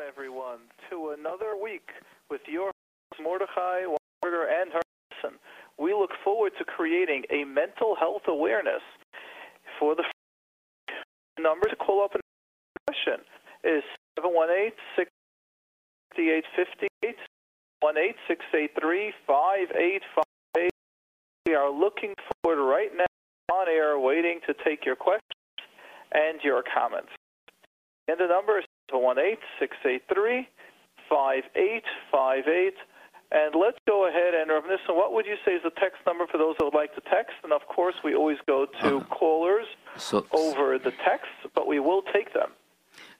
everyone, to another week with your Mordechai Weinberger and Harav Nissen. We look forward to creating a mental health awareness for the number to call up and question is 718 658 5858 We are looking forward right now on air waiting to take your questions and your comments. And the number is 618 5858 and let's go ahead and Rav Nissen, what would you say is the text number for those that would like to text? And of course, we always go to uh, callers so, over the text, but we will take them.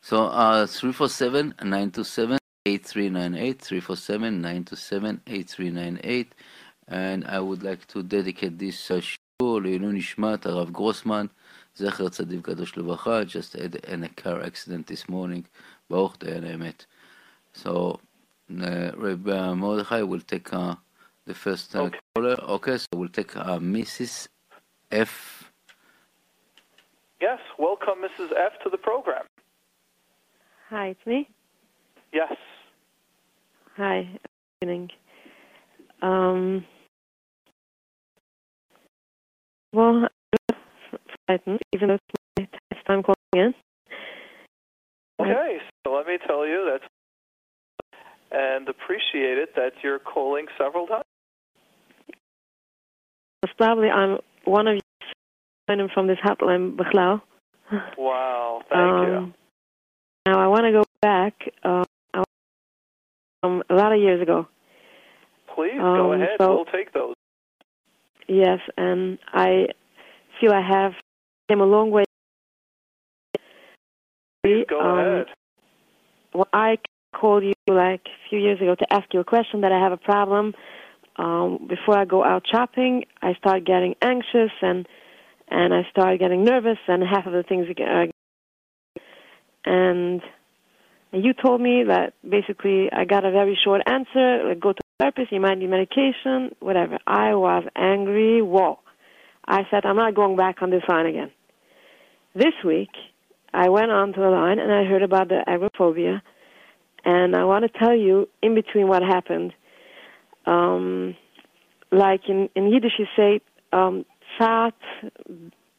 So uh, 347 927 8398, 347 927 8398. And I would like to dedicate this uh, show לעילוי נשמת הרב גרוסמן, זכר צדיק קדוש לברכה, just had in a car accident this morning, ברוך דיין האמת. So uh, Rabbi Mordechai will take uh, the first uh, okay. caller. Okay, so we'll take uh, Mrs. F. Yes, welcome Mrs. F to the program. Hi, it's me. Yes. Hi, evening. Um, well, I'm even though it's my time calling in. Okay, so let me tell you that's and appreciate it that you're calling several times. Most Probably I'm one of you from this hotline, Bechlau. Wow, thank um, you. Now I want to go back um, um, a lot of years ago. Please go um, ahead. So, we'll take those. Yes, and I feel I have came a long way. Please go um, ahead. Well, I called you like a few years ago to ask you a question that I have a problem. Um, before I go out shopping, I start getting anxious and and I start getting nervous, and half of the things are. And you told me that basically I got a very short answer. Like go to therapist, you might need medication, whatever. I was angry. Whoa! I said I'm not going back on this line again. This week, I went on to the line and I heard about the agoraphobia and I want to tell you in between what happened. Um, like in, in Yiddish, you say, um, Zeit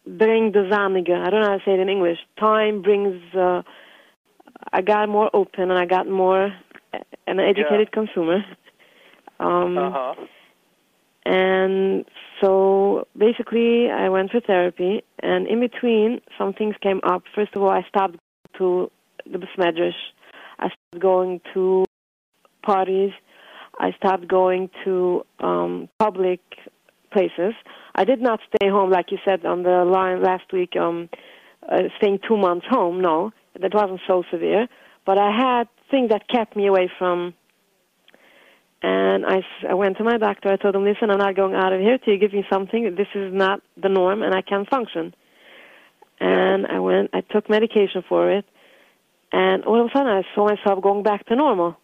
bring the Zanige. I don't know how to say it in English. Time brings, uh, I got more open and I got more an educated yeah. consumer. Um, uh-huh. And so basically, I went for therapy, and in between, some things came up. First of all, I stopped to the Besmedrash I stopped going to parties. I stopped going to um, public places. I did not stay home, like you said on the line last week, um, uh, staying two months home. No, that wasn't so severe. But I had things that kept me away from. And I, I went to my doctor. I told him, listen, I'm not going out of here till you give me something. This is not the norm, and I can't function. And I went. I took medication for it and all of a sudden, I saw myself going back to normal.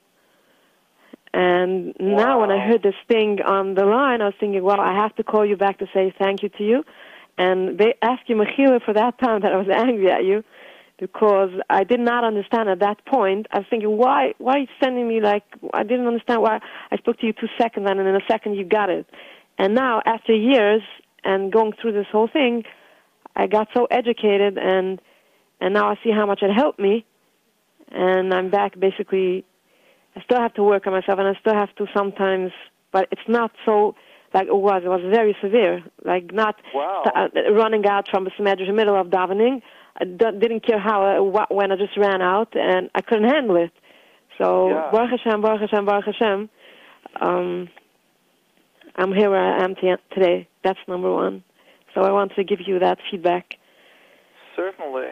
And wow. now, when I heard this thing on the line, I was thinking, well, I have to call you back to say thank you to you. And they asked you, Mechila, for that time that I was angry at you because I did not understand at that point. I was thinking, why, why are you sending me like, I didn't understand why I spoke to you two seconds and in a second you got it. And now, after years and going through this whole thing, I got so educated and, and now I see how much it helped me and I'm back basically. I still have to work on myself, and I still have to sometimes, but it's not so like it was. It was very severe, like not wow. st- uh, running out from the cemetery in the middle of davening. I didn't care how uh, wh- when I just ran out, and I couldn't handle it. So yeah. Baruch Hashem, Baruch Hashem, Baruch Hashem. Um, I'm here where I am t- today. That's number one. So I want to give you that feedback. Certainly.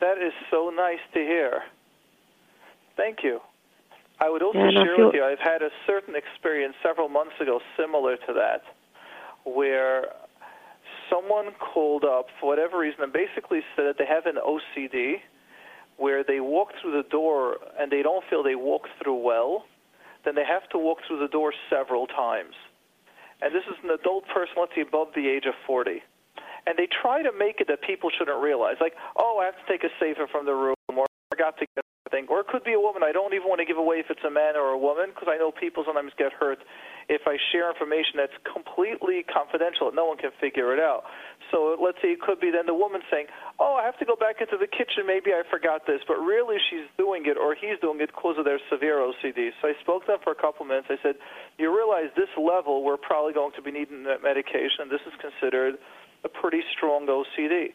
That is so nice to hear. Thank you. I would also yeah, share with you, I've had a certain experience several months ago similar to that, where someone called up for whatever reason and basically said that they have an OCD where they walk through the door and they don't feel they walk through well, then they have to walk through the door several times. And this is an adult person, let's say above the age of 40 and they try to make it that people shouldn't realize, like, oh, I have to take a safer from the room, or I forgot to get thing, or it could be a woman. I don't even want to give away if it's a man or a woman because I know people sometimes get hurt if I share information that's completely confidential no one can figure it out. So let's say it could be then the woman saying, "Oh, I have to go back into the kitchen. Maybe I forgot this," but really she's doing it or he's doing it because of their severe OCD. So I spoke to them for a couple minutes. I said, "You realize this level we're probably going to be needing that medication. This is considered a pretty strong OCD."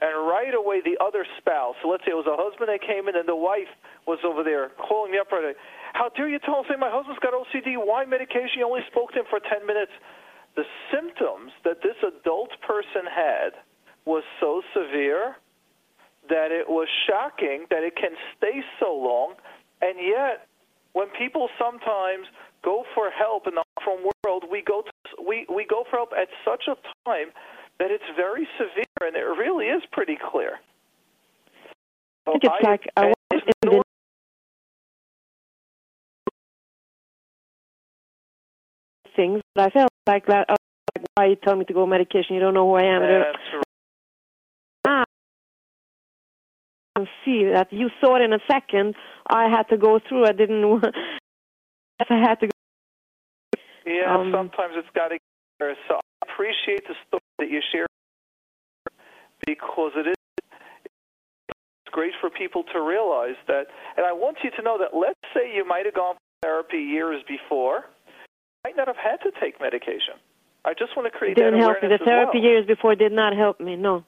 And right away the other spouse, so let's say it was a husband that came in and the wife was over there calling me up right away. How dare you tell him, say my husband's got OCD, why medication? You only spoke to him for 10 minutes. The symptoms that this adult person had was so severe that it was shocking that it can stay so long, and yet when people sometimes go for help in the from world, we go to, we we go for help at such a time that it's very severe and it really is pretty clear. I think it's I, like I was in the things, but I felt like that. Oh, like, why you tell me to go medication? You don't know who I am. That's right. Ah, see that you saw it in a second. I had to go through. I didn't. I had to. Go. Yeah, um, sometimes it's got to. So I appreciate the story that you share because it is great for people to realize that. And I want you to know that let's say you might have gone for therapy years before, you might not have had to take medication. I just want to create it didn't help me. The therapy well. years before did not help me. No.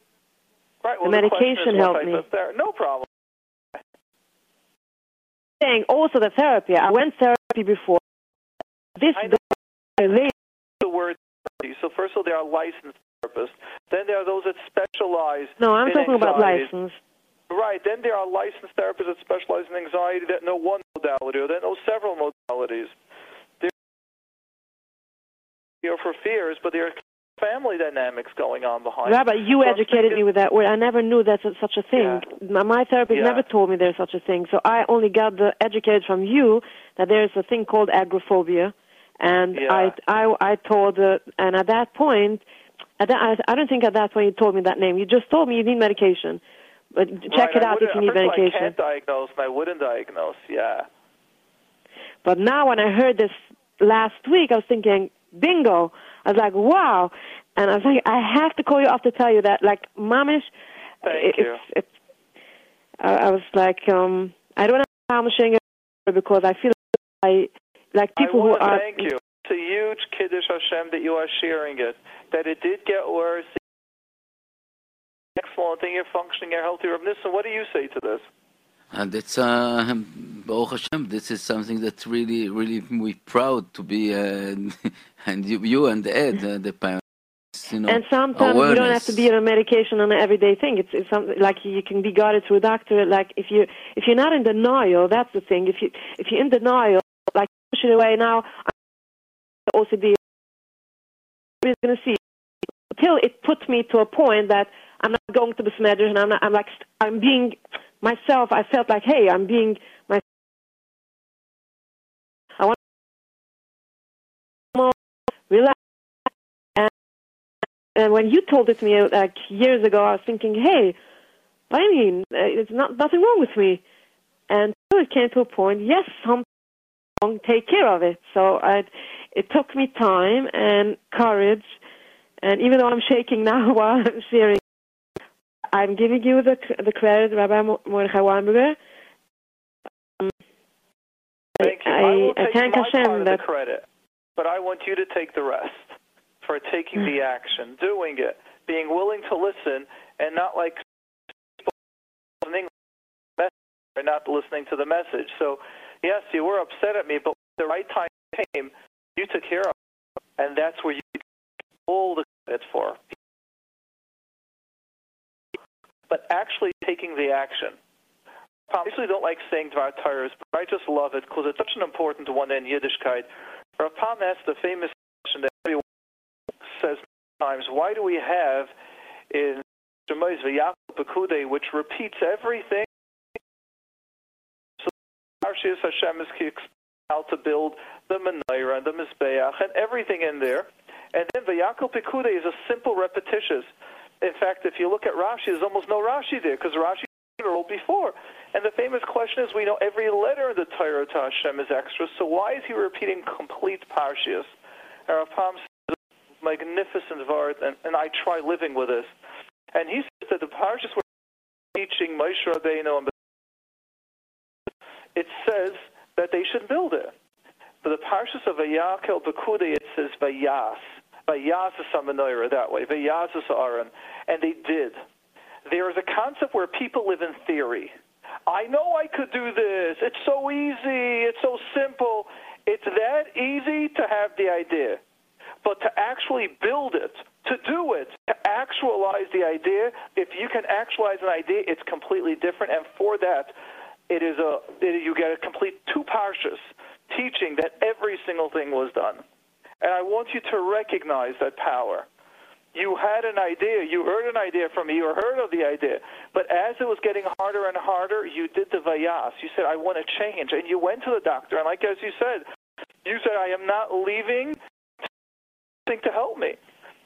Right. Well, the medication the helped me. Ther- no problem. Saying also the therapy. I went therapy before. This I know. the word therapy. So first of all, there are licensed therapists. Then there are those that specialize. No, I'm talking anxiety. about license. Right. Then there are licensed therapists that specialize in anxiety that know one modality or that know several modalities. They're for fears, but there are family dynamics going on behind. Rabbi, you so educated me with that word. I never knew that's such a thing. Yeah. My therapist yeah. never told me there's such a thing. So I only got the educated from you that there's a thing called agoraphobia, and yeah. I I I told uh, and at that point I, I don't think at that point you told me that name. You just told me you need medication. But check right, it out if you need medication. I can't diagnose, and I wouldn't diagnose. Yeah. But now, when I heard this last week, I was thinking, bingo! I was like, wow! And I was like, I have to call you up to tell you that, like, momish. Thank it, you. It's, it's, I, I was like, um, I don't know how I'm sharing it because I feel like, I, like people who are. Thank you. It's a huge kiddush Hashem that you are sharing it that it did get worse. Excellent thing, you're functioning, you're healthy. So what do you say to this? And it's uh, Baruch Hashem. This is something that's really, really we proud to be, uh, and you, you and Ed, uh, the parents. You know, and sometimes awareness. you don't have to be on a medication on an everyday thing. It's, it's something like you can be guided through a doctor. Like if you if you're not in denial, that's the thing. If you if you're in denial, like push it away now. OCD is going to see until it put me to a point that I'm not going to the Smeders and I'm not, I'm like I'm being myself. I felt like hey, I'm being my. I want to relax. And, and when you told it to me like years ago, I was thinking, hey, I mean, uh, it's not nothing wrong with me. And so it came to a point. Yes, something wrong. Take care of it. So I it took me time and courage, and even though I'm shaking now while I'm sharing, I'm giving you the the credit, Rabbi Mordechai Weinberger. Um, Thank you. I, I, will I take my Hashem part of that the credit, but I want you to take the rest for taking the action, doing it, being willing to listen, and not like not listening to the message. So, yes, you were upset at me, but the right time came, you took care of, and that's where you all the credit for. But actually taking the action. I usually don't like saying Dvar Torahs, but I just love it because it's such an important one in Yiddishkeit. Rav asked the famous question that everyone says times, why do we have in Shemois V'Yakov which repeats everything? So Hashem is how to build the menorah, and the mizbeach, and everything in there. And then Vayakhel Pekudei is a simple repetitious. In fact, if you look at Rashi, there's almost no Rashi there because Rashi literal before. And the famous question is, we know every letter in the Torah to Hashem is extra, so why is he repeating complete parshias? Rav Pam says, magnificent vart, and, and I try living with this. And he says that the parshias were teaching Moshe Rabbeinu, and it says that they should build it. But the parshias of Vayakhel Pekudei, it says Vayas. Vayas is Samanoira that way. Vayas is Aaron. And they did. There is a concept where people live in theory. I know I could do this. It's so easy. It's so simple. It's that easy to have the idea. But to actually build it, to do it, to actualize the idea, if you can actualize an idea, it's completely different. And for that, it is a it, you get a complete two parshas teaching that every single thing was done. And I want you to recognize that power. You had an idea, you heard an idea from me, you heard of the idea. But as it was getting harder and harder, you did the vayas. You said, I want to change. And you went to the doctor. And like as you said, you said, I am not leaving Think to help me.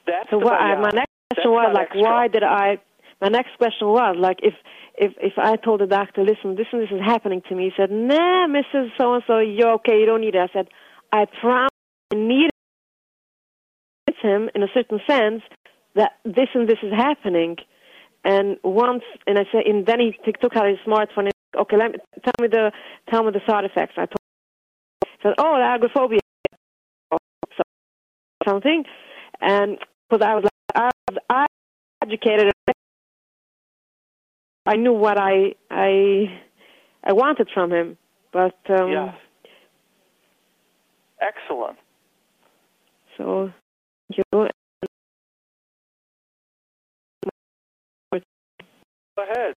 That's so what, my next question was like, extra. why did I? My next question was like, if if if I told the doctor, listen, this and this is happening to me, he said, Nah, Mrs. So and So, you're okay, you don't need it. I said, I promise I need him in a certain sense that this and this is happening. And once, and I said, and then he took out his smartphone. And, okay, let me tell me the tell me the side effects. I told, he said, oh, agoraphobia, something, and because I was like, I was I educated. I knew what I I I wanted from him, but um, yes, excellent. So you. Go ahead.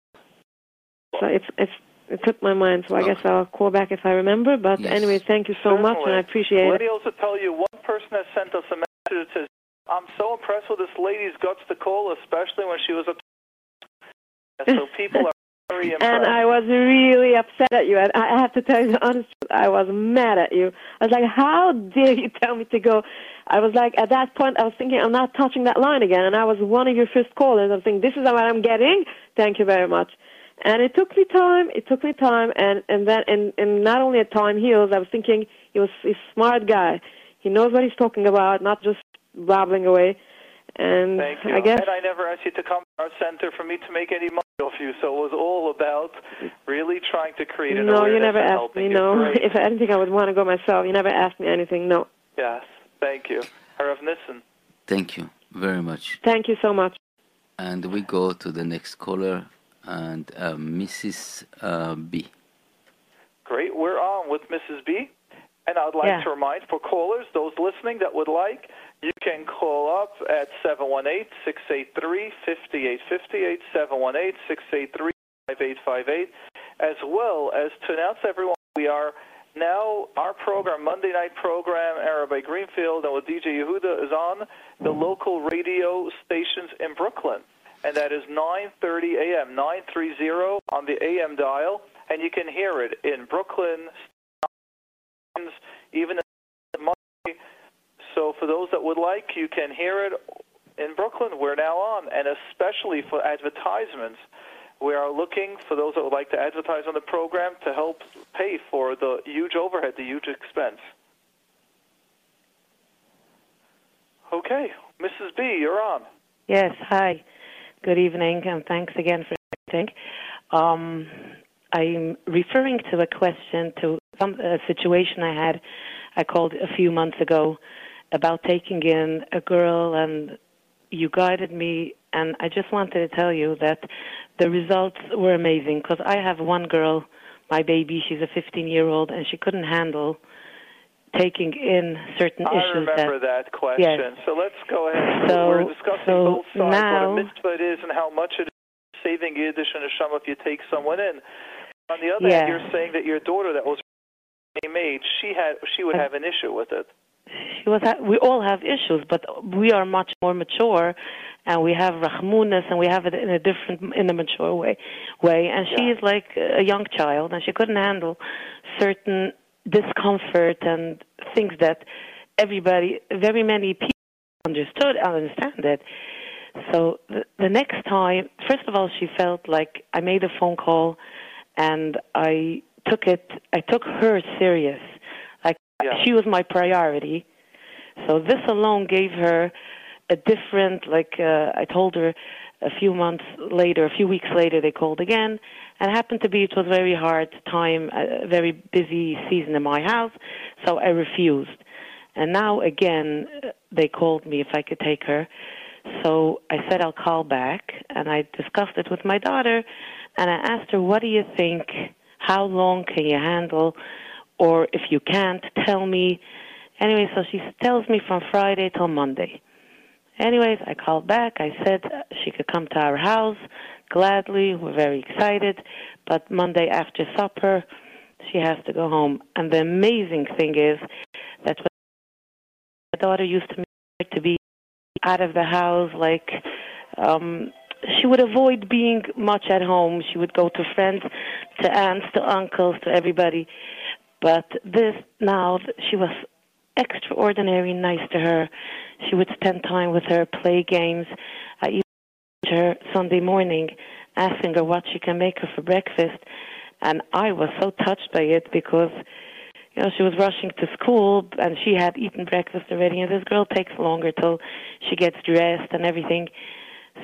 So it's it's it took my mind, so I guess I'll call back if I remember. But yes. anyway, thank you so Certainly. much, and I appreciate Let it. me also tell you, one person has sent us a message that says, "I'm so impressed with this lady's guts to call, especially when she was a." so people are very impressed. and I was really upset at you. And I have to tell you the honest truth, I was mad at you. I was like, "How dare you tell me to go?" I was like, at that point, I was thinking, I'm not touching that line again. And I was one of your first callers. I was thinking, this is what I'm getting. Thank you very much. And it took me time. It took me time. And, and then, and, and not only at time heals, I was thinking he was a smart guy. He knows what he's talking about, not just babbling away. And Thank you. I guess. And I never asked you to come to our center for me to make any money off you. So it was all about really trying to create an no, awareness you never and asked helping me. you. No, Great. if anything, I would want to go myself. You never asked me anything. No. Yes. Thank you. Harav Nissen. Thank you very much. Thank you so much. And we go to the next caller, and uh, Mrs. Uh, B. Great. We're on with Mrs. B. And I'd like Yeah. to remind for callers, those listening that would like, you can call up at 718-683-5858, 718-683-5858, as well as to announce everyone we are now our program, Monday night program, Rabbi Greenfield and with DJ Yehuda is on the local radio stations in Brooklyn. And that is 9.30 a.m., 930 on the AM dial. And you can hear it in Brooklyn, even in the Monday. So for those that would like, you can hear it in Brooklyn. We're now on. And especially for advertisements, we are looking for those that would like to advertise on the program to help pay for the huge overhead, the huge expense. Okay, Mrs. B, you're on. Yes, hi. Good evening, and thanks again for everything. Um, I'm referring to a question to some a situation I had. I called a few months ago about taking in a girl, and you guided me. And I just wanted to tell you that the results were amazing because I have one girl, my baby. She's a 15 year old, and she couldn't handle taking in certain I issues I remember that that question. Yes. So let's go ahead. So- We're discussing so both sides, now- what a mitzvah it is and how much it is saving Yiddish and Hashem if you take someone in. On the other hand, you're saying that your daughter that was same age, she had she would uh, have an issue with it. She was ha- we all have issues but we are much more mature and we have rahmunas and we have it in a different in a mature way way and she is like a young child and she couldn't handle certain discomfort and things that everybody very many people understood and understand it So the, the next time, first of all, she felt like I made a phone call, and I took it. I took her serious. Yeah. she was my priority. So this alone gave her a different. Like uh, I told her a few months later, a few weeks later, they called again, and happened to be it was a very hard time, a very busy season in my house, so I refused. And now again, uh, they called me if I could take her. So I said I'll call back, and I discussed it with my daughter, and I asked her, "What do you think? How long can you handle? Or if you can't, tell me." Anyway, so she tells me from Friday till Monday. Anyways, I called back. I said she could come to our house gladly. We're very excited. But Monday after supper, she has to go home. And the amazing thing is that when my daughter used to to be out of the house, like um she would avoid being much at home. She would go to friends, to aunts, to uncles, to everybody. But this now she was extraordinary nice to her. She would spend time with her, play games. I even her Sunday morning, asking her what she can make her for breakfast, and I was so touched by it because you know she was rushing to school and she had eaten breakfast already, and this girl takes longer till she gets dressed and everything.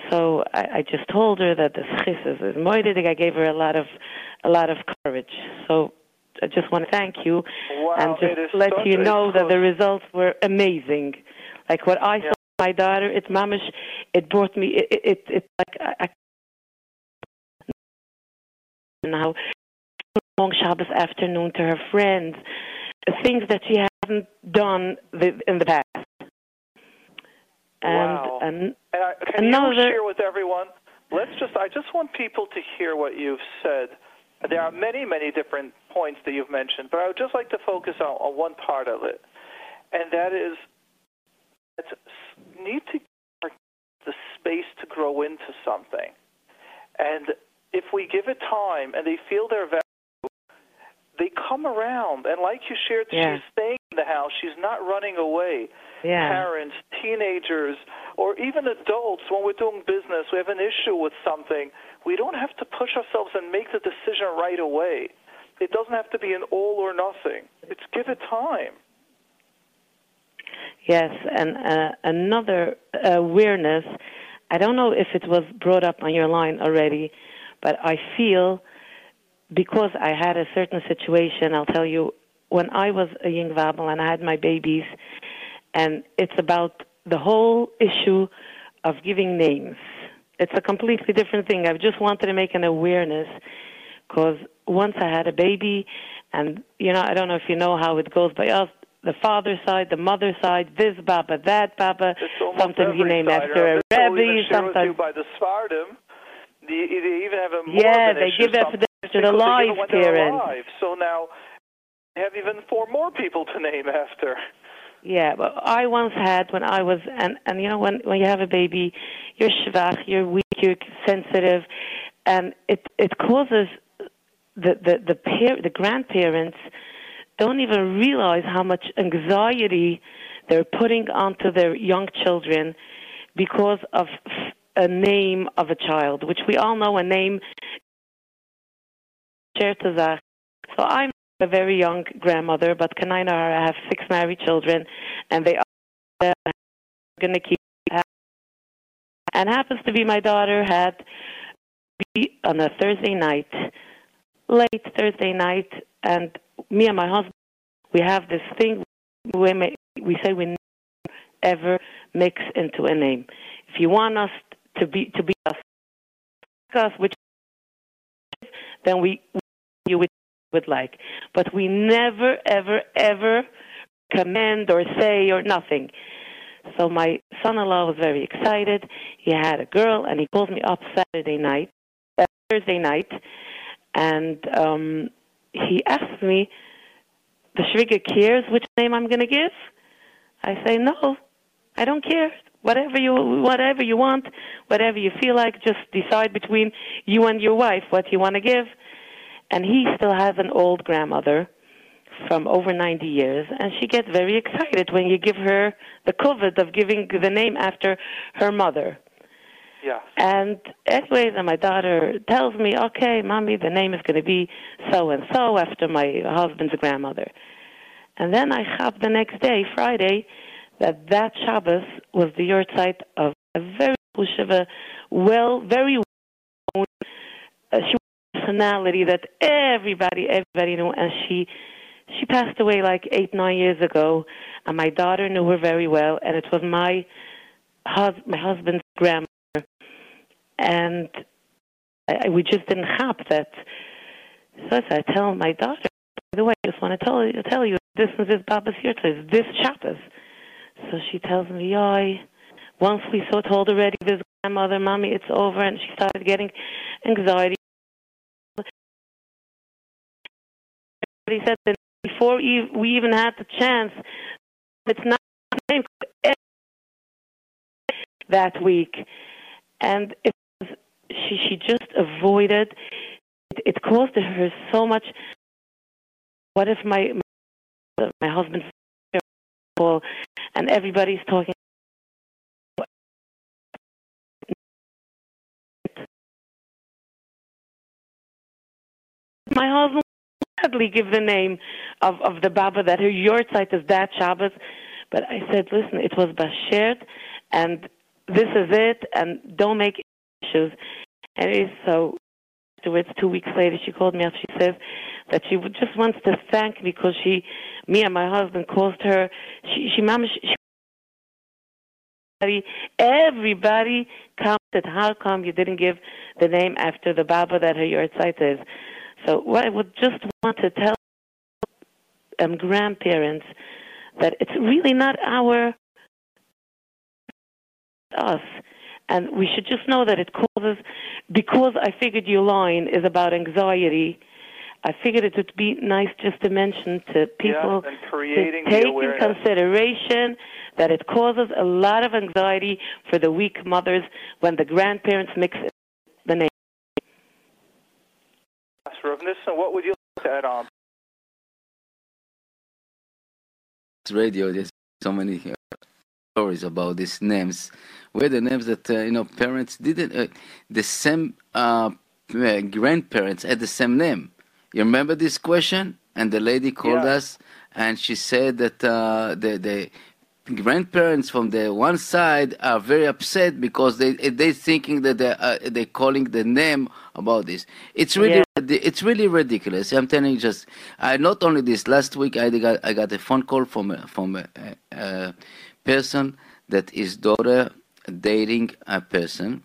So I, I just told her that the schis is moidig. I gave her a lot of a lot of courage. So I just want to thank you Wow, and just let you know that the results were amazing. Like what I Yeah. saw my daughter, it's mamish. It brought me. It it, it it's like I, I now long Shabbos afternoon to her friends, things that she hasn't done the, in the past. And Wow. and And I, can Another- you share with everyone? Let's just. I just want people to hear what you've said. There are many, many different points that you've mentioned, but I would just like to focus on, on one part of it, and that is, need to give the space to grow into something, and if we give it time and they feel their value, they come around. And like you shared, Yeah. she's staying in the house. She's not running away yeah, parents, teenagers, or even adults, when we're doing business, we have an issue with something, we don't have to push ourselves and make the decision right away. It doesn't have to be an all or nothing. It's give it time. yes. And uh, another awareness. I don't know if it was brought up on your line already, but I feel because I had a certain situation. I'll tell you when I was a young Wabel and I had my babies, and it's about the whole issue of giving names. It's a completely different thing. I just wanted to make an awareness because once I had a baby, and you know, I don't know if you know how it goes by us. The father side, the mother side, this baba, that baba. Sometimes you name side. after a rebbe. you Sometimes, by the Svardim. They, they even have a more yeah, they give that after the because they give live it when they're parent. alive. So now they have even four more people to name after. Yeah, but I once had when I was and and you know when when you have a baby, you're schwach, you're weak, you're sensitive, and it it causes the the the par- the grandparents don't even realize how much anxiety they're putting onto their young children because of a name of a child, which we all know a name. So I'm a very young grandmother, but Kanina I have six married children, and they are going to keep. And happens to be my daughter had be on a Thursday night, late Thursday night, and me and my husband, we have this thing. We we say we never ever mix into a name. If you want us to be to be us, us which then we you would would like. But we never, ever, ever command or say or nothing. So my son-in-law was very excited. He had a girl, and he called me up Saturday night, uh, Thursday night, and um, he asked me, "The Shviga cares which name I'm going to give?" I say, "No, I don't care. Whatever you, whatever you want, whatever you feel like, just decide between you and your wife what you want to give." And he still has an old grandmother from over 90 years, and she gets very excited when you give her the kavod of giving the name after her mother. Yeah. And anyways, and my daughter tells me, okay, mommy, the name is going to be so and so after my husband's grandmother. And then I have the next day, Friday, that that Shabbos was the yahrzeit of a very well, very well uh, she personality that everybody, everybody knew, and she she passed away like eight, nine years ago, and my daughter knew her very well, and it was my hus- my husband's grandmother, and I, we just didn't have that. So I tell my daughter, by the way, I just want to tell you, tell you this is this Baba's yahrzeit, this Shabbos. So she tells me, I once we so told already this grandmother, mommy, it's over, and she started getting anxiety. He said that before we even had the chance, it's not that week, and it was, she she just avoided. It, it caused her so much. What if my my, my husband's and everybody's talking my husband gladly give the name of, of the Baba that her yahrzeit is that Shabbos. But I said, listen, it was Bashert, and this is it, and don't make issues. And so. Afterwards, two weeks later, she called me up. She says that she just wants to thank me because she, me and my husband caused her. She, she, she, everybody, everybody commented, how come you didn't give the name after the Baba that her yahrzeit is? So what I would just want to tell um, grandparents that it's really not our us, and we should just know that it causes. Because I figured your line is about anxiety. I figured it would be nice just to mention to people to take in consideration that it causes a lot of anxiety for the weak mothers when the grandparents mix the name. Rav Nissen, what would you like to add on? Radio, there's so many uh, stories about these names, where the names that uh, you know parents didn't uh, the same uh, uh, grandparents had the same name. You remember this question? And the lady called yeah. us, and she said that uh, the the grandparents from the one side are very upset because they they thinking that they uh, they calling the name about this. It's really yeah. it's really ridiculous. I'm telling you, just I not only this last week I got I got a phone call from a, from a, a person that his daughter dating a person,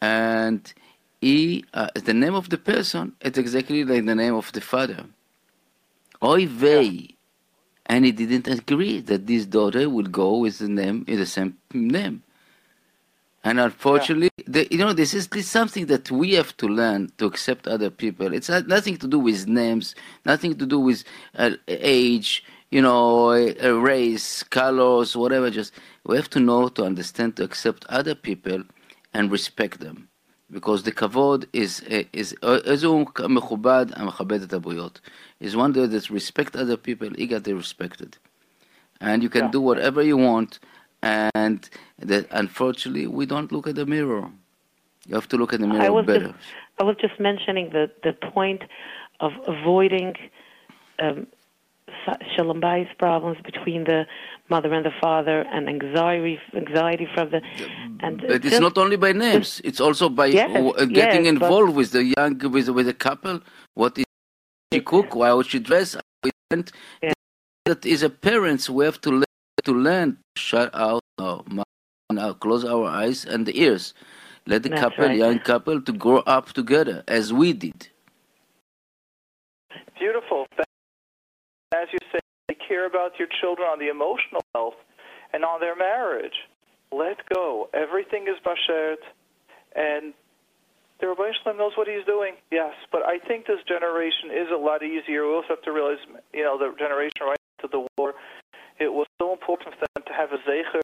and he uh, the name of the person it's exactly like the name of the father. Oy vey. Yeah and he didn't agree that this daughter will go with the name in the same name. And unfortunately, yeah. the, you know, this is, this is something that we have to learn to accept other people. It's nothing to do with names, nothing to do with uh, age, you know, uh, race, colors, whatever. Just we have to know, to understand, to accept other people, and respect them, because the kavod is is איזו מכובד המכבד את הבריות is one that respect other people, he got respected. And you can yeah. do whatever you want, and that unfortunately we don't look at the mirror. You have to look at the mirror I was better. Just, I was just mentioning the, the point of avoiding um, shalom bayis problems between the mother and the father, and anxiety anxiety from the. And but it's not only by names; it's also by yes, getting yes, involved with the young with with a couple. What is she cook, why would she dress. Yeah. That is a parents. We have to learn to learn. Shut out our mouth, uh, close our eyes and the ears. Let the That's couple, right. young couple, to grow up together as we did. Beautiful. As you say, they care about your children on the emotional health and on their marriage. Let go. Everything is bashert, and the Rabbi Shalom knows what he's doing, yes, but I think this generation is a lot easier. We also have to realize, you know, the generation right after the war, it was so important for them to have a zecher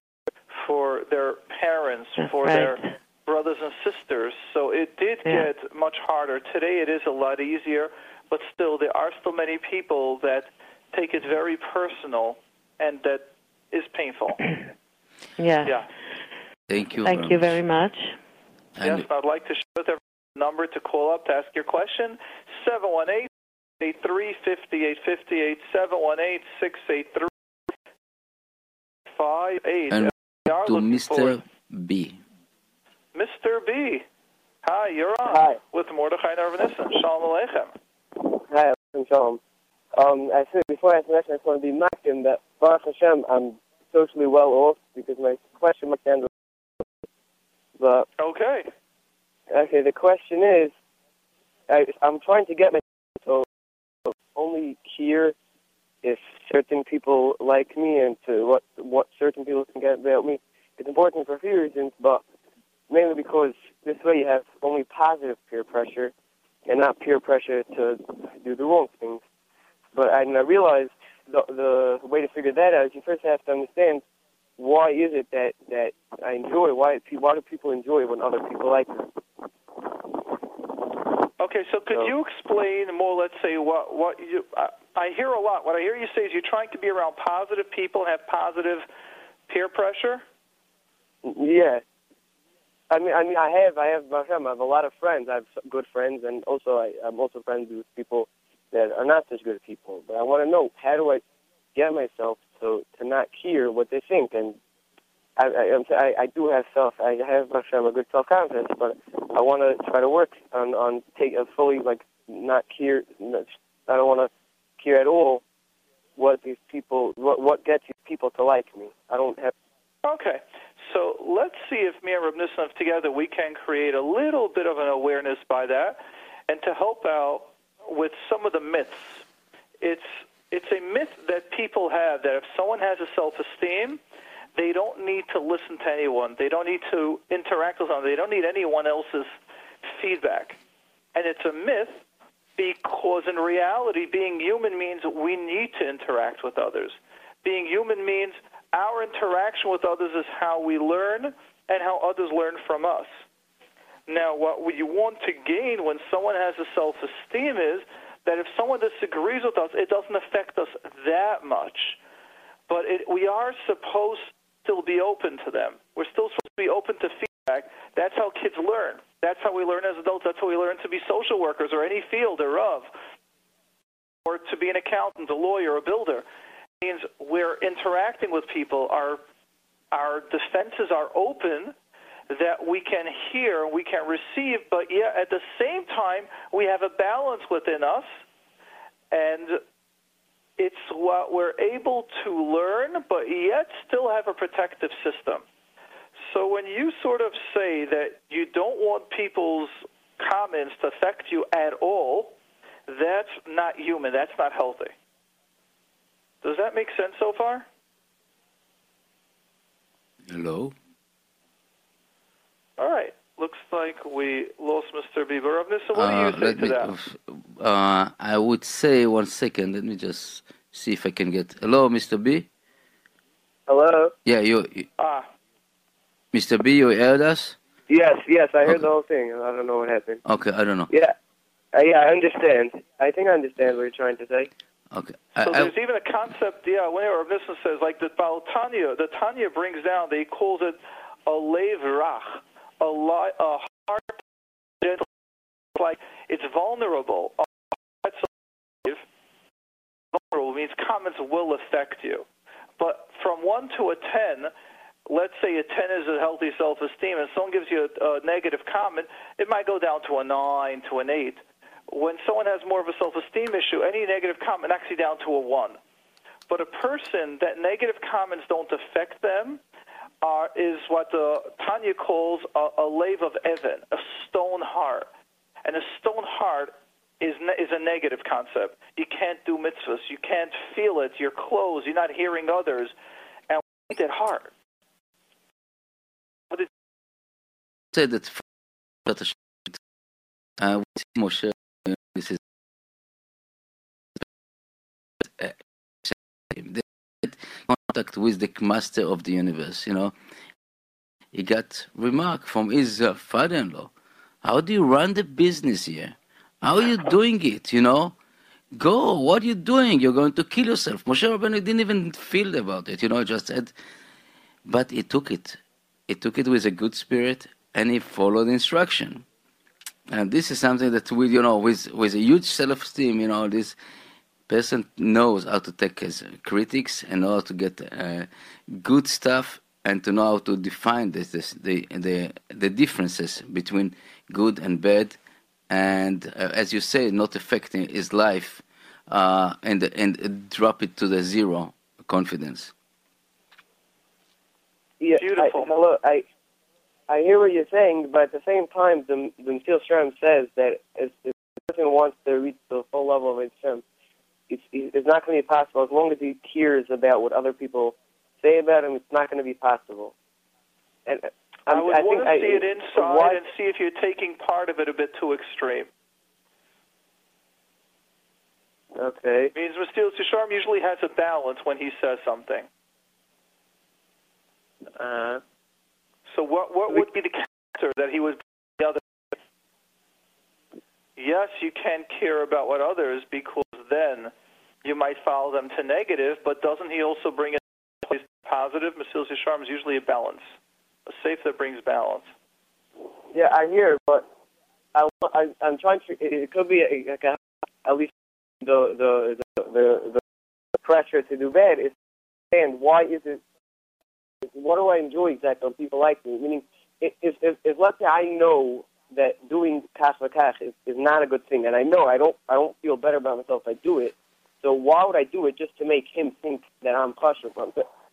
for their parents, That's for right. their brothers and sisters. So it did Yeah. get much harder. Today it is a lot easier, but still there are still many people that take it very personal, and that is painful. yeah. Yeah. Thank you. Thank very you much. very much. And yes, I'd like to share with everyone the number to call up to ask your question. 718 83 5858 718 683 58. And We are to looking Mr. forward- B. Mr. B. Hi, you're on Hi. with Mordechai Narvanisson. Shalom Aleichem. Hi, Shalom. Um, I said before I ask the I just want to be makim that Baruch Hashem, I'm socially well off because my question might end. But Okay. Okay, the question is, I, I'm trying to get my so only here if certain people like me and to what what certain people can get about me. It's important for a few reasons, but mainly because this way you have only positive peer pressure and not peer pressure to do the wrong things. But I, and I realized the the way to figure that out is you first have to understand why is it that that I enjoy why why do people enjoy when other people like them. Okay, so could So- you explain more, let's say, what, what you, I, I hear a lot. What I hear you say is you're trying to be around positive people and have positive peer pressure? Yeah. I mean, I mean, I have, I have, I have a lot of friends. I have good friends, and also I, I'm also friends with people that are not such good people. But I want to know how do I get myself to to not hear what they think, and I, I, I, I do have self, I have Hashem a good self confidence, but I want to try to work on on take a fully like not hear. I don't want to hear at all what these people, what what gets these people to like me. I don't have. Okay, so let's see if me and Reb together we can create a little bit of an awareness by that, and to help out with some of the myths. It's it's a myth that people have that if someone has a self-esteem, they don't need to listen to anyone. They don't need to interact with someone. They don't need anyone else's feedback. And it's a myth because in reality, being human means we need to interact with others. Being human means our interaction with others is how we learn and how others learn from us. Now, what we want to gain when someone has a self esteem is that if someone disagrees with us, it doesn't affect us that much. But it, we are supposed to still be open to them. We're still supposed to be open to feedback. That's how kids learn. That's how we learn as adults. That's how we learn to be social workers or any field thereof, or to be an accountant, a lawyer, a builder. It means we're interacting with people. Our our defenses are open that we can hear, we can receive, but yet at the same time we have a balance within us, and it's what we're able to learn, but yet still have a protective system. So when you sort of say that you don't want people's comments to affect you at all, that's not human. That's not healthy. Does that make sense so far? Hello? All right. Looks like we lost Mr. Bieber. So what Uh, do you say let to me, that? uh, I would say one second. Let me just see if I can get. Hello, Mr. B. Hello. Yeah, you, you Ah, Mr. B. You heard us? Yes, yes, I heard Okay. the whole thing. I don't know what happened. Okay, I don't know. Yeah, uh, yeah, I understand. I think I understand what you're trying to say. Okay, so I, I, there's even a concept, yeah, whenever a business says, like the Baal Tanya, the Tanya brings down, they calls it a lev rach, a, a heart, gentle, like it's vulnerable. So vulnerable means comments will affect you. But from 1 to a 10, let's say a 10 is a healthy self-esteem, and someone gives you a, a negative comment, it might go down to a 9, to an 8. When someone has more of a self-esteem issue, any negative comment actually down to a 1. But a person that negative comments don't affect them are, is what Tanya calls a, a lave of Evan, a stone heart. And a stone heart is ne- is a negative concept. You can't do mitzvahs. You can't feel it. You're closed. You're not hearing others. And we need that heart. What did say that uh, Moshe, this is uh, contact with the master of the universe. You know, he got remark from his uh, father-in-law. How do you run the business here? How are you doing it? You know, go. What are you doing? You're going to kill yourself. Moshe Rabbeinu didn't even feel about it. You know, just said, but he took it. He took it with a good spirit and he followed instruction. And this is something that we, you know, with with a huge self-esteem, you know, this person knows how to take his critics and how to get uh, good stuff and to know how to define this, this, the, the, the differences between good and bad, and uh, as you say, not affecting his life uh, and, and drop it to the zero confidence. Yeah, Beautiful. I, hello, I I hear what you're saying, but at the same time, the the Mesilas Yesharim says that if, if the person wants to reach the full level of Hashem, it's it's not going to be possible as long as he hears about what other people say about him. It's not going to be possible. And uh, I'm, I would I want think to I, see it inside why- and see if you're taking part of it a bit too extreme. Okay. means Mesilas Yesharim usually has a balance when he says something. Uh, So what what would be the counter that he bring the other? Yes, you can care about what others because then you might follow them to negative, but doesn't he also bring it positive? Mesilas Yesharim is usually a balance, a safe that brings balance. yeah, I hear, but I, I I'm trying to. It, could be like a, at least the the the the, the pressure to do bad is and why is it? What do I enjoy exactly people like me? Meaning, if, if, if let's say I know that doing for cash is, is not a good thing, and I know I don't I don't feel better about myself if I do it. So why would I do it just to make him think that I'm kosher?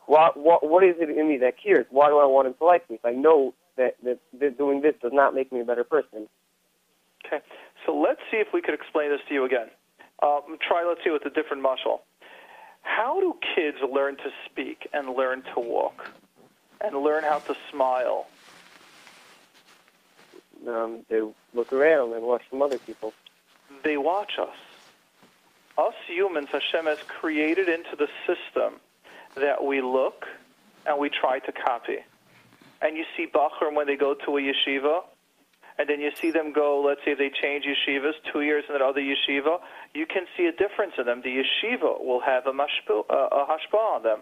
What what what is it in me that cares? Why do I want him to like me if I know that that, that doing this does not make me a better person? Okay, so let's see if we could explain this to you again. Um, try, let's see, with a different muscle. How do kids learn to speak and learn to walk and learn how to smile? Um, they look around and watch from other people. They watch us. Us humans, Hashem has created into the system that we look and we try to copy. And you see Bachram when they go to a yeshiva, and then you see them go, let's say they change yeshivas, two years in that other yeshiva, you can see a difference in them. The yeshiva will have a, mashpil, uh, a hashpah on them.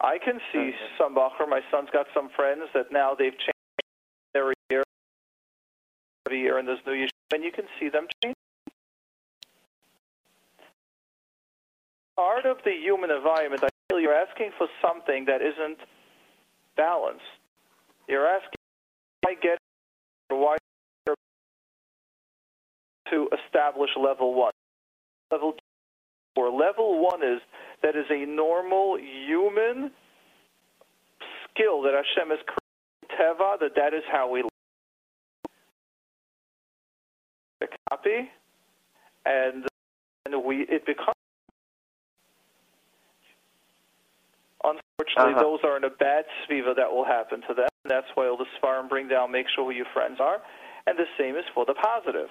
I can see some Bachram, my son's got some friends that now they've changed every year in this new yeshiva, and you can see them change. Part of the human environment, I feel you're asking for something that isn't balanced. You're asking, why get why to establish level one? Level two or level one is that is a normal human skill that Hashem has created. Teva, that that is how we the copy, and and we it becomes. Unfortunately, Uh-huh. those are in a bad sviva that will happen to them. That's why all the Seforim bring down, make sure who your friends are. And the same is for the positive.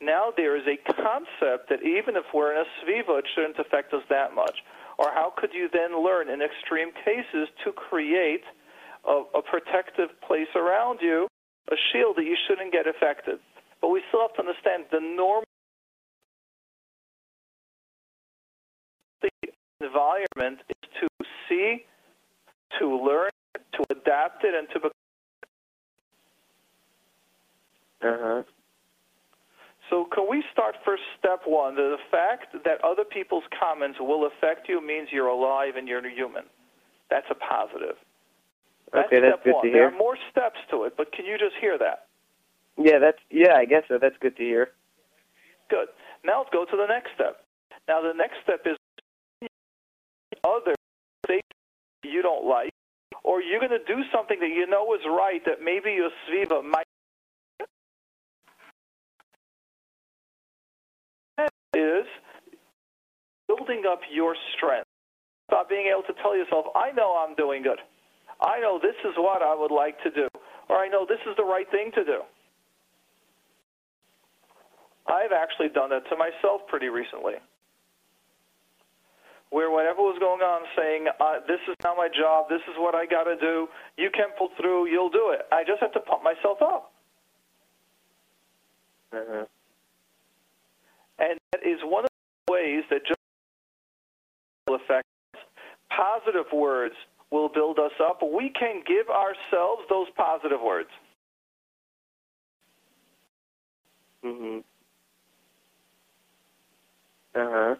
Now there is a concept that even if we're in a sviva, it shouldn't affect us that much. Or how could you then learn in extreme cases to create a, a protective place around you, a shield that you shouldn't get affected? But we still have to understand the normal environment is to see, to learn, to adapt it, and to become. Uh huh. So, can we start first step one? The fact that other people's comments will affect you means you're alive and you're human. That's a positive. That's Okay, that's good one. to There are more steps to it, but can you just hear that? Yeah, that's yeah. I guess so. That's good to hear. Good. Now let's go to the next step. Now the next step is other things you don't like, or you're going to do something that you know is right that maybe your sviva might is building up your strength. About being able to tell yourself, I know I'm doing good. I know this is what I would like to do, or I know this is the right thing to do. I've actually done that to myself pretty recently. Where whatever was going on, saying, uh, This is not my job, this is what I got to do, you can pull through, you'll do it. I just have to pump myself up. Uh-huh. And that is one of the ways that just will affect us. positive words will build us up. We can give ourselves those positive words. Mhm. Uh huh.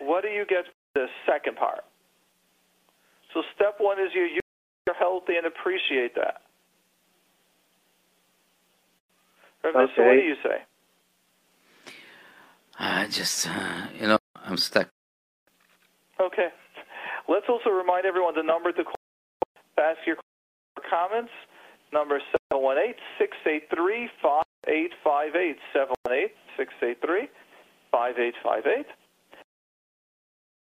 What do you get the second part? So step one is you you're healthy and appreciate that. Rav Nissen, what do Okay. you say? I just, uh, you know, I'm stuck. Okay. Let's also remind everyone the number to call ask your comments. Number 718-683-5858. 718-683-5858.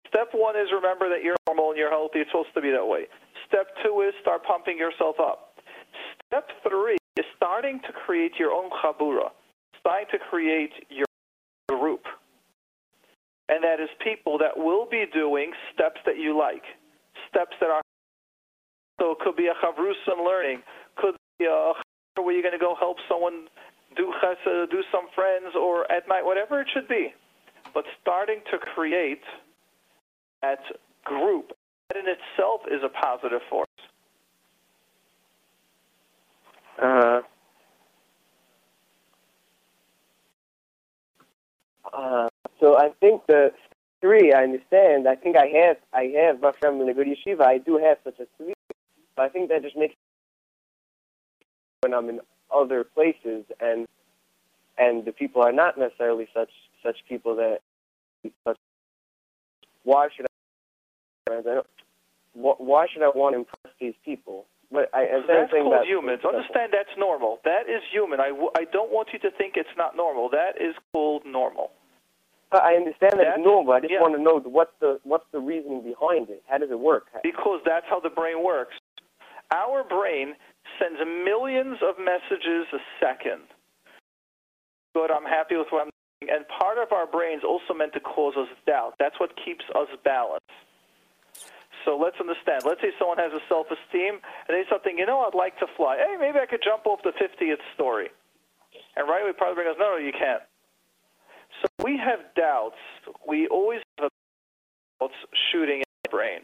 Step one is remember that you're normal and you're healthy. It's supposed to be that way. Step two is start pumping yourself up. Step three is starting to create your own chabura, starting to create your group and that is people that will be doing steps that you like, steps that are. So it could be a chavrusan learning, could be a where you're going to go help someone do chesed, do some friends, or at night, whatever it should be. But starting to create that group, that in itself is a positive force. Uh, uh, so I think the three, I understand. I think I have, I have Hashem in a good yeshiva. I do have such a three. But I think that just makes when I'm in other places and and the people are not necessarily such such people that. Such, why should I? I why should I want to impress these people? But I, then That's called that- humans. Understand that's normal. That is human. I, w- I don't want you to think it's not normal. That is called normal. I understand that That's- it's normal. But I just yeah. want to know what's the what's the reasoning behind it. How does it work? because that's how the brain works. Our brain sends millions of messages a second. Good, I'm happy with what I'm. And part of our brain's also meant to cause us doubt. That's what keeps us balanced. So let's understand. Let's say someone has a self esteem and they something, you know, I'd like to fly. Hey, maybe I could jump off the 50th story. And right away, part of the brain goes, no, no, you can't. So we have doubts. We always have doubts shooting in the brain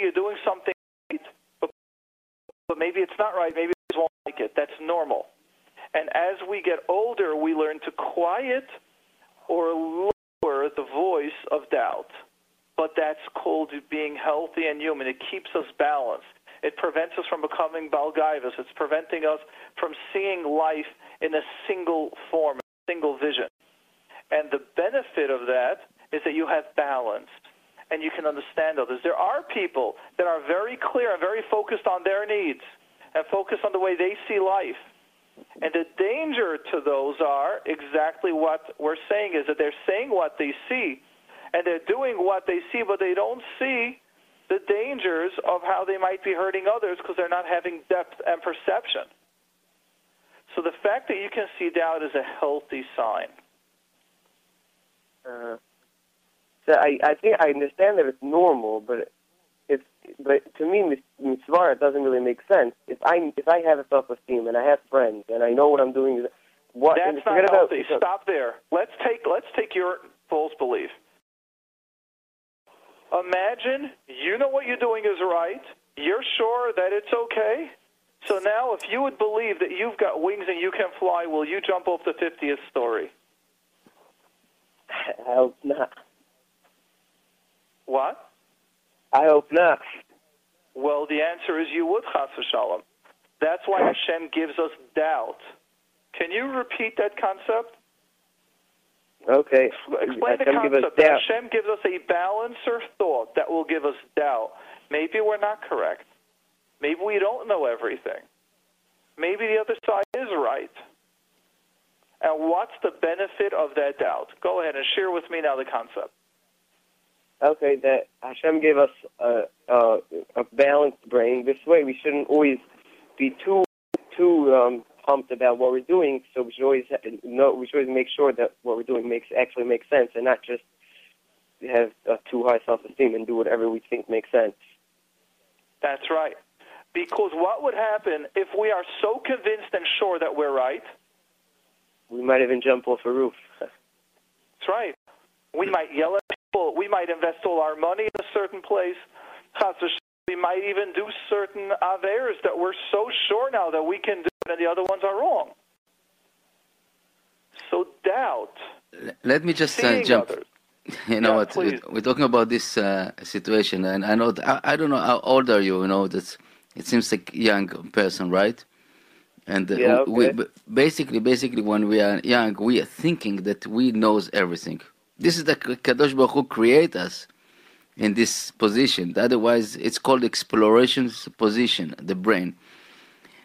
you're doing something right, but, but maybe it's not right. Maybe you won't like it. That's normal. And as we get older, we learn to quiet or lower the voice of doubt. But that's called being healthy and human. It keeps us balanced. It prevents us from becoming balgaivas. It's preventing us from seeing life in a single form, a single vision. And the benefit of that is that you have balance and you can understand others. There are people that are very clear and very focused on their needs and focused on the way they see life. And the danger to those are exactly what we're saying is that they're saying what they see and they're doing what they see, but they don't see the dangers of how they might be hurting others because they're not having depth and perception. So the fact that you can see doubt is a healthy sign. Uh, so I I think I understand that it's normal, but it's but to me mitzvah doesn't really make sense. If I if I have a self esteem and I have friends and I know what I'm doing, what That's not about. Stop there. Let's take let's take your false belief. Imagine you know what you're doing is right. You're sure that it's okay. So now, if you would believe that you've got wings and you can fly, will you jump off the 50th story? I hope not. What? I hope not. Well, the answer is you would, Chas v'shalom. That's why Hashem gives us doubt. Can you repeat that concept? Okay. Explain the Hashem give us concept. doubt. Hashem gives us a balancer thought that will give us doubt. Maybe we're not correct. Maybe we don't know everything. Maybe the other side is right. And what's the benefit of that doubt? Go ahead and share with me now the concept. Okay, that Hashem gave us a, a, a balanced brain. This way, we shouldn't always be too too um, pumped about what we're doing. So we should always know. We should always make sure that what we're doing makes actually makes sense, and not just have a too high self-esteem and do whatever we think makes sense. That's right. Because what would happen if we are so convinced and sure that we're right? We might even jump off a roof. That's right. We might yell at We might invest all our money in a certain place. we might even do certain averes that we're so sure now that we can do and the other ones are wrong. So doubt. Let me just uh, jump. Others. You know yeah, what? Please. We're talking about this uh, situation, and I know I, I, don't know how old are you. You know that it seems like young person, right? And uh, yeah, okay. we, basically, basically, when we are young, we are thinking that we knows everything. This is the Kadosh Baruch Hu create us in this position. Otherwise, it's called exploration position, the brain.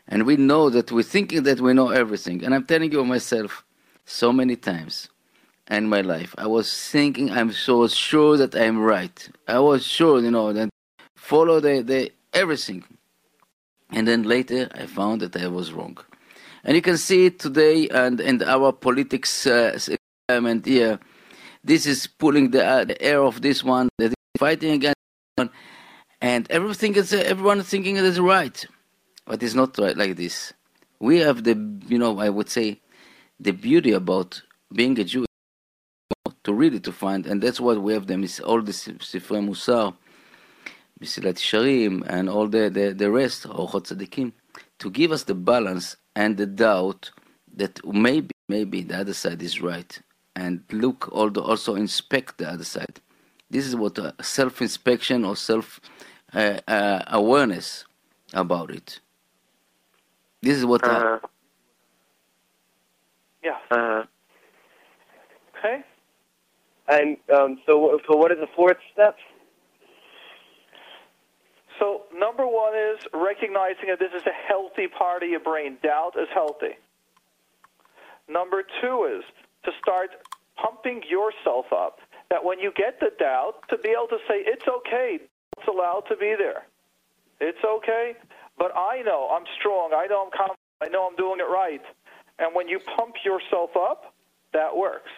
And we know that we're thinking that we know everything. And I'm telling you myself so many times in my life, I was thinking I'm so sure that I'm right. I was sure, you know, that follow the, the everything. And then later I found that I was wrong. And you can see it today and in our politics uh, environment here. This is pulling the, uh, the air of this one, that is fighting against one, and everything is uh, everyone is thinking it is right, but it's not right like this. We have the, you know, I would say, the beauty about being a Jew to really to find, and that's what we have them is all the Sifrei Musar, Mesilat Yesharim, and all the, the, the rest, Orchot Tzadikim, to give us the balance and the doubt that maybe, maybe the other side is right, and look, also inspect the other side. This is what uh, self-inspection or self-awareness uh, uh, about it. This is what. Uh, yeah. Uh, okay. And um, so, so what is the fourth step? So number one is recognizing that this is a healthy part of your brain. Doubt is healthy. Number two is to start pumping yourself up. That when you get the doubt, to be able to say, it's okay, it's allowed to be there. It's okay, but I know I'm strong. I know I'm confident. I know I'm doing it right. And when you pump yourself up, that works.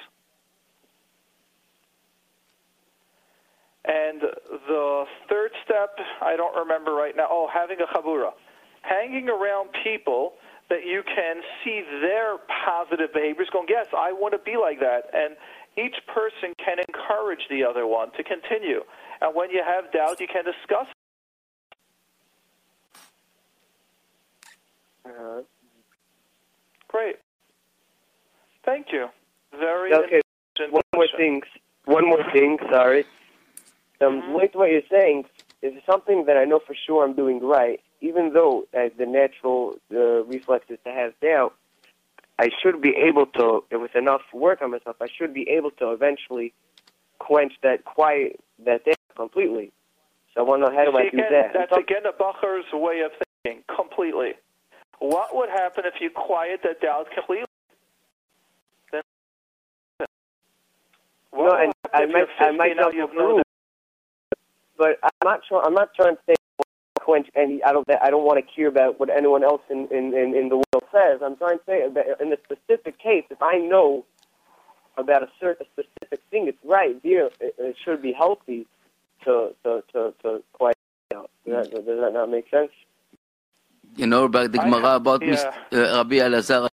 And the third step, I don't remember right now. Oh, having a chabura. Hanging around people that you can see their positive behaviors going, yes, I want to be like that. And each person can encourage the other one to continue. And when you have doubt, you can discuss. Uh, Great. Thank you. Very okay. One more thing. One more thing. Sorry. Um, mm-hmm. What you're saying is something that I know for sure I'm doing right, even though uh, the natural uh, reflex is to have doubt. I should be able to, with enough work on myself, I should be able to eventually quench that quiet that doubt completely. So I want to know how do See, I do again, that? That's again a Bacher's way of thinking, completely. What would happen if you quiet that doubt completely? Then, no, and I might, I might not know but I'm not sure. I'm not trying to say quench any. I don't. I don't want to care about what anyone else in in in, in the world says. I'm trying to say that in a specific case, if I know about a certain specific thing, it's right here. It, it should be healthy to to to to quiet out. Does that, does that not make sense? You know about the Gemara about yeah. Mr. Uh, Rabbi Elazar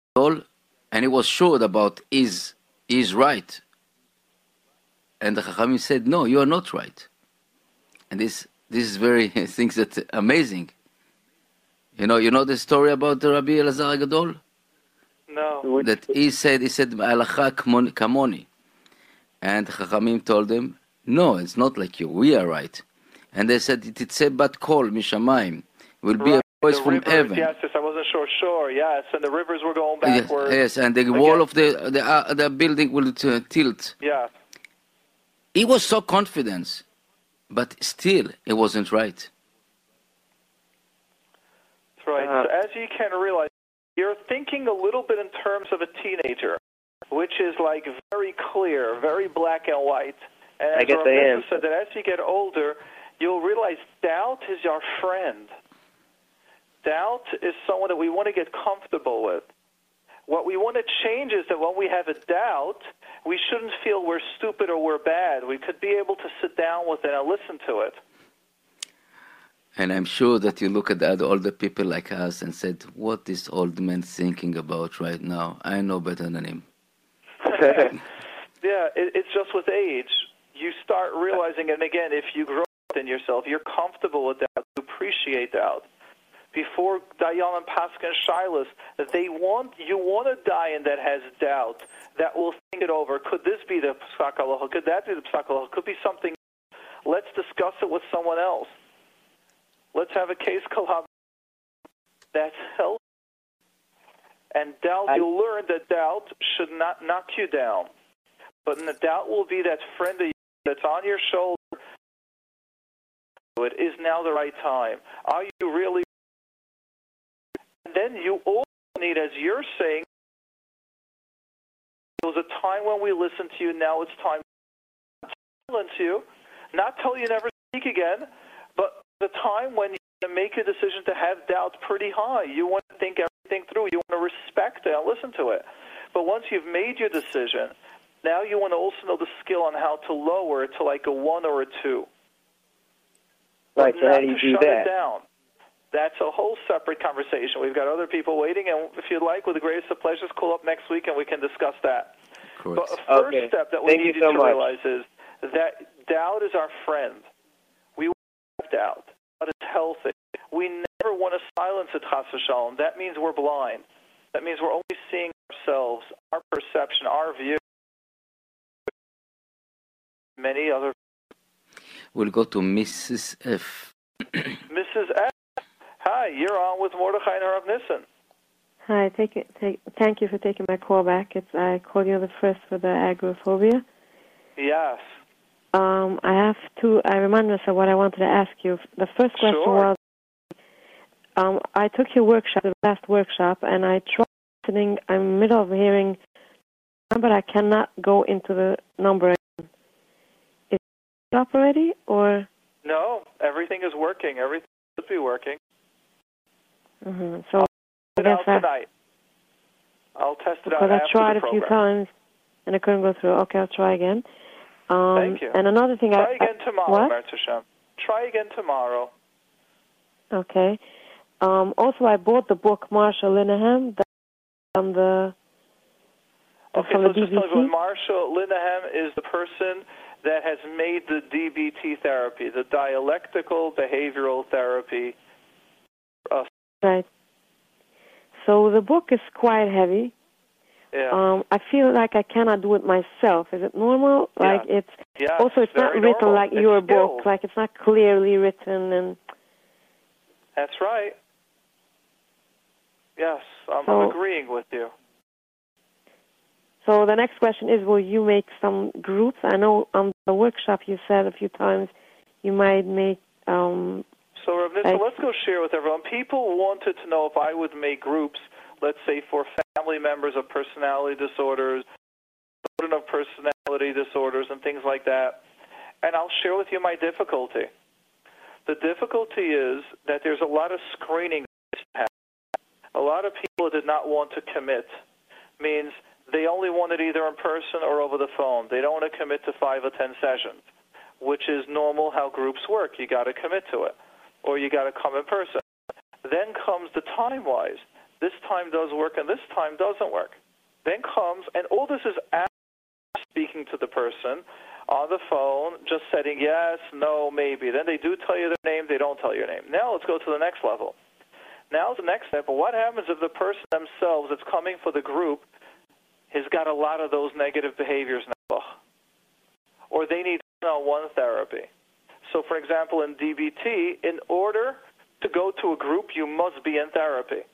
and he was sure about is is right. And the Chachamim said, "No, you are not right." and this this is very things that amazing. You know, you know the story about the Rabbi Elazar Gadol. No. That he said he said Alacha kamoni, and Chachamim told him, no, it's not like you. We are right. And they said it said but call mishamayim will be right. a voice the from rivers, heaven. Yes, yes, I wasn't sure. Sure, yes, and the rivers were going backwards. Yes, yes and the wall of the the, uh, the building will uh, tilt. Yeah. He was so confident but still it wasn't right. That's right. Uh, so as you can realize, you're thinking a little bit in terms of a teenager, which is like very clear, very black and white. And I guess our I am. said that as you get older, you'll realize doubt is our friend. Doubt is someone that we want to get comfortable with. What we want to change is that when we have a doubt, we shouldn't feel we're stupid or we're bad. We could be able to sit down with it and listen to it. And I'm sure that you look at the other older people like us and said, "What is old man thinking about right now? I know better than him." yeah, it, it's just with age. You start realizing, and again, if you grow up within yourself. You're comfortable with doubt. You appreciate doubt. Before Dayan and Paskin Shilas, they want you want a Dayan that has doubt, that will think it over. Could this be the Psak Could that be the Psak Could be something. Let's discuss it with someone else. Let's have a case collab that's healthy. And doubt, I, you'll learn that doubt should not knock you down. But the doubt will be that friend of that's on your shoulder. It is now the right time. Are you really? Then you also need, as you're saying, there was a time when we listened to you. Now it's time to silence you, not tell you never speak again, but the time when you make a decision to have doubt pretty high. You want to think everything through. You want to respect it and listen to it. But once you've made your decision, now you want to also know the skill on how to lower it to like a one or a two. Right, so how do you do shut that? It down. That's a whole separate conversation. We've got other people waiting, and if you'd like, with the greatest of pleasures, call up next week and we can discuss that. But the first okay. step that we Thank need you so to much. realize is that doubt is our friend. We want doubt, but it's healthy. We never want to silence it, chas v'shalom. That means we're blind. That means we're only seeing ourselves, our perception, our view. Many other. We'll go to Mrs. F. Mrs. F. Hi, you're on with Mordechai and Rav Nissen. Hi, it, take, thank you for taking my call back. It's I called you the first for the agoraphobia. Yes. Um, I have to. I remind myself what I wanted to ask you. The first question Sure. was, um, I took your workshop, the last workshop, and I tried listening. I'm in the middle of hearing, but I cannot go into the number. again. Is it up already, or? No, everything is working. Everything should be working. Hmm So I It guess out I, tonight. I'll test it out because I tried a few times and I couldn't go through. Okay, I'll try again. Um, Thank you. And another thing, Try I, again tomorrow, Hashem. Try again tomorrow. Okay. Um, also, I bought the book Marsha Linehan that on the Okay, from so the just tell me, Marsha Linehan is the person that has made the DBT therapy, the dialectical behavioral therapy. Right. So the book is quite heavy. yeah. Um, I feel like I cannot do it myself. Is it normal? Yeah. Like it's yes, also it's not written normal. like It's your book. Like it's not clearly written and That's right. Yes, I'm, I'm So- agreeing with you. So the next question is, will you make some groups? I know on the workshop you said a few times you might make. Um, So, let's go share with everyone. People wanted to know if I would make groups, let's say for family members of personality disorders, children of personality disorders, and things like that. And I'll share with you my difficulty. The difficulty is that there's a lot of screening. that needs to happen. A lot of people did not want to commit. Means they only want it either in person or over the phone. They don't want to commit to five or ten sessions, which is normal how groups work. You got to commit to it or you got to come in person. Then comes the time wise. This time does work and this time doesn't work. Then comes, and all this is after speaking to the person on the phone, just setting yes, no, maybe. Then they do tell you their name, they don't tell you your name. Now let's go to the next level. Now the next step. What happens if the person themselves that's coming for the group has got a lot of those negative behaviors now? Or they need one-on-one therapy. So, for example, in DBT, in order to go to a group, you must be in therapy.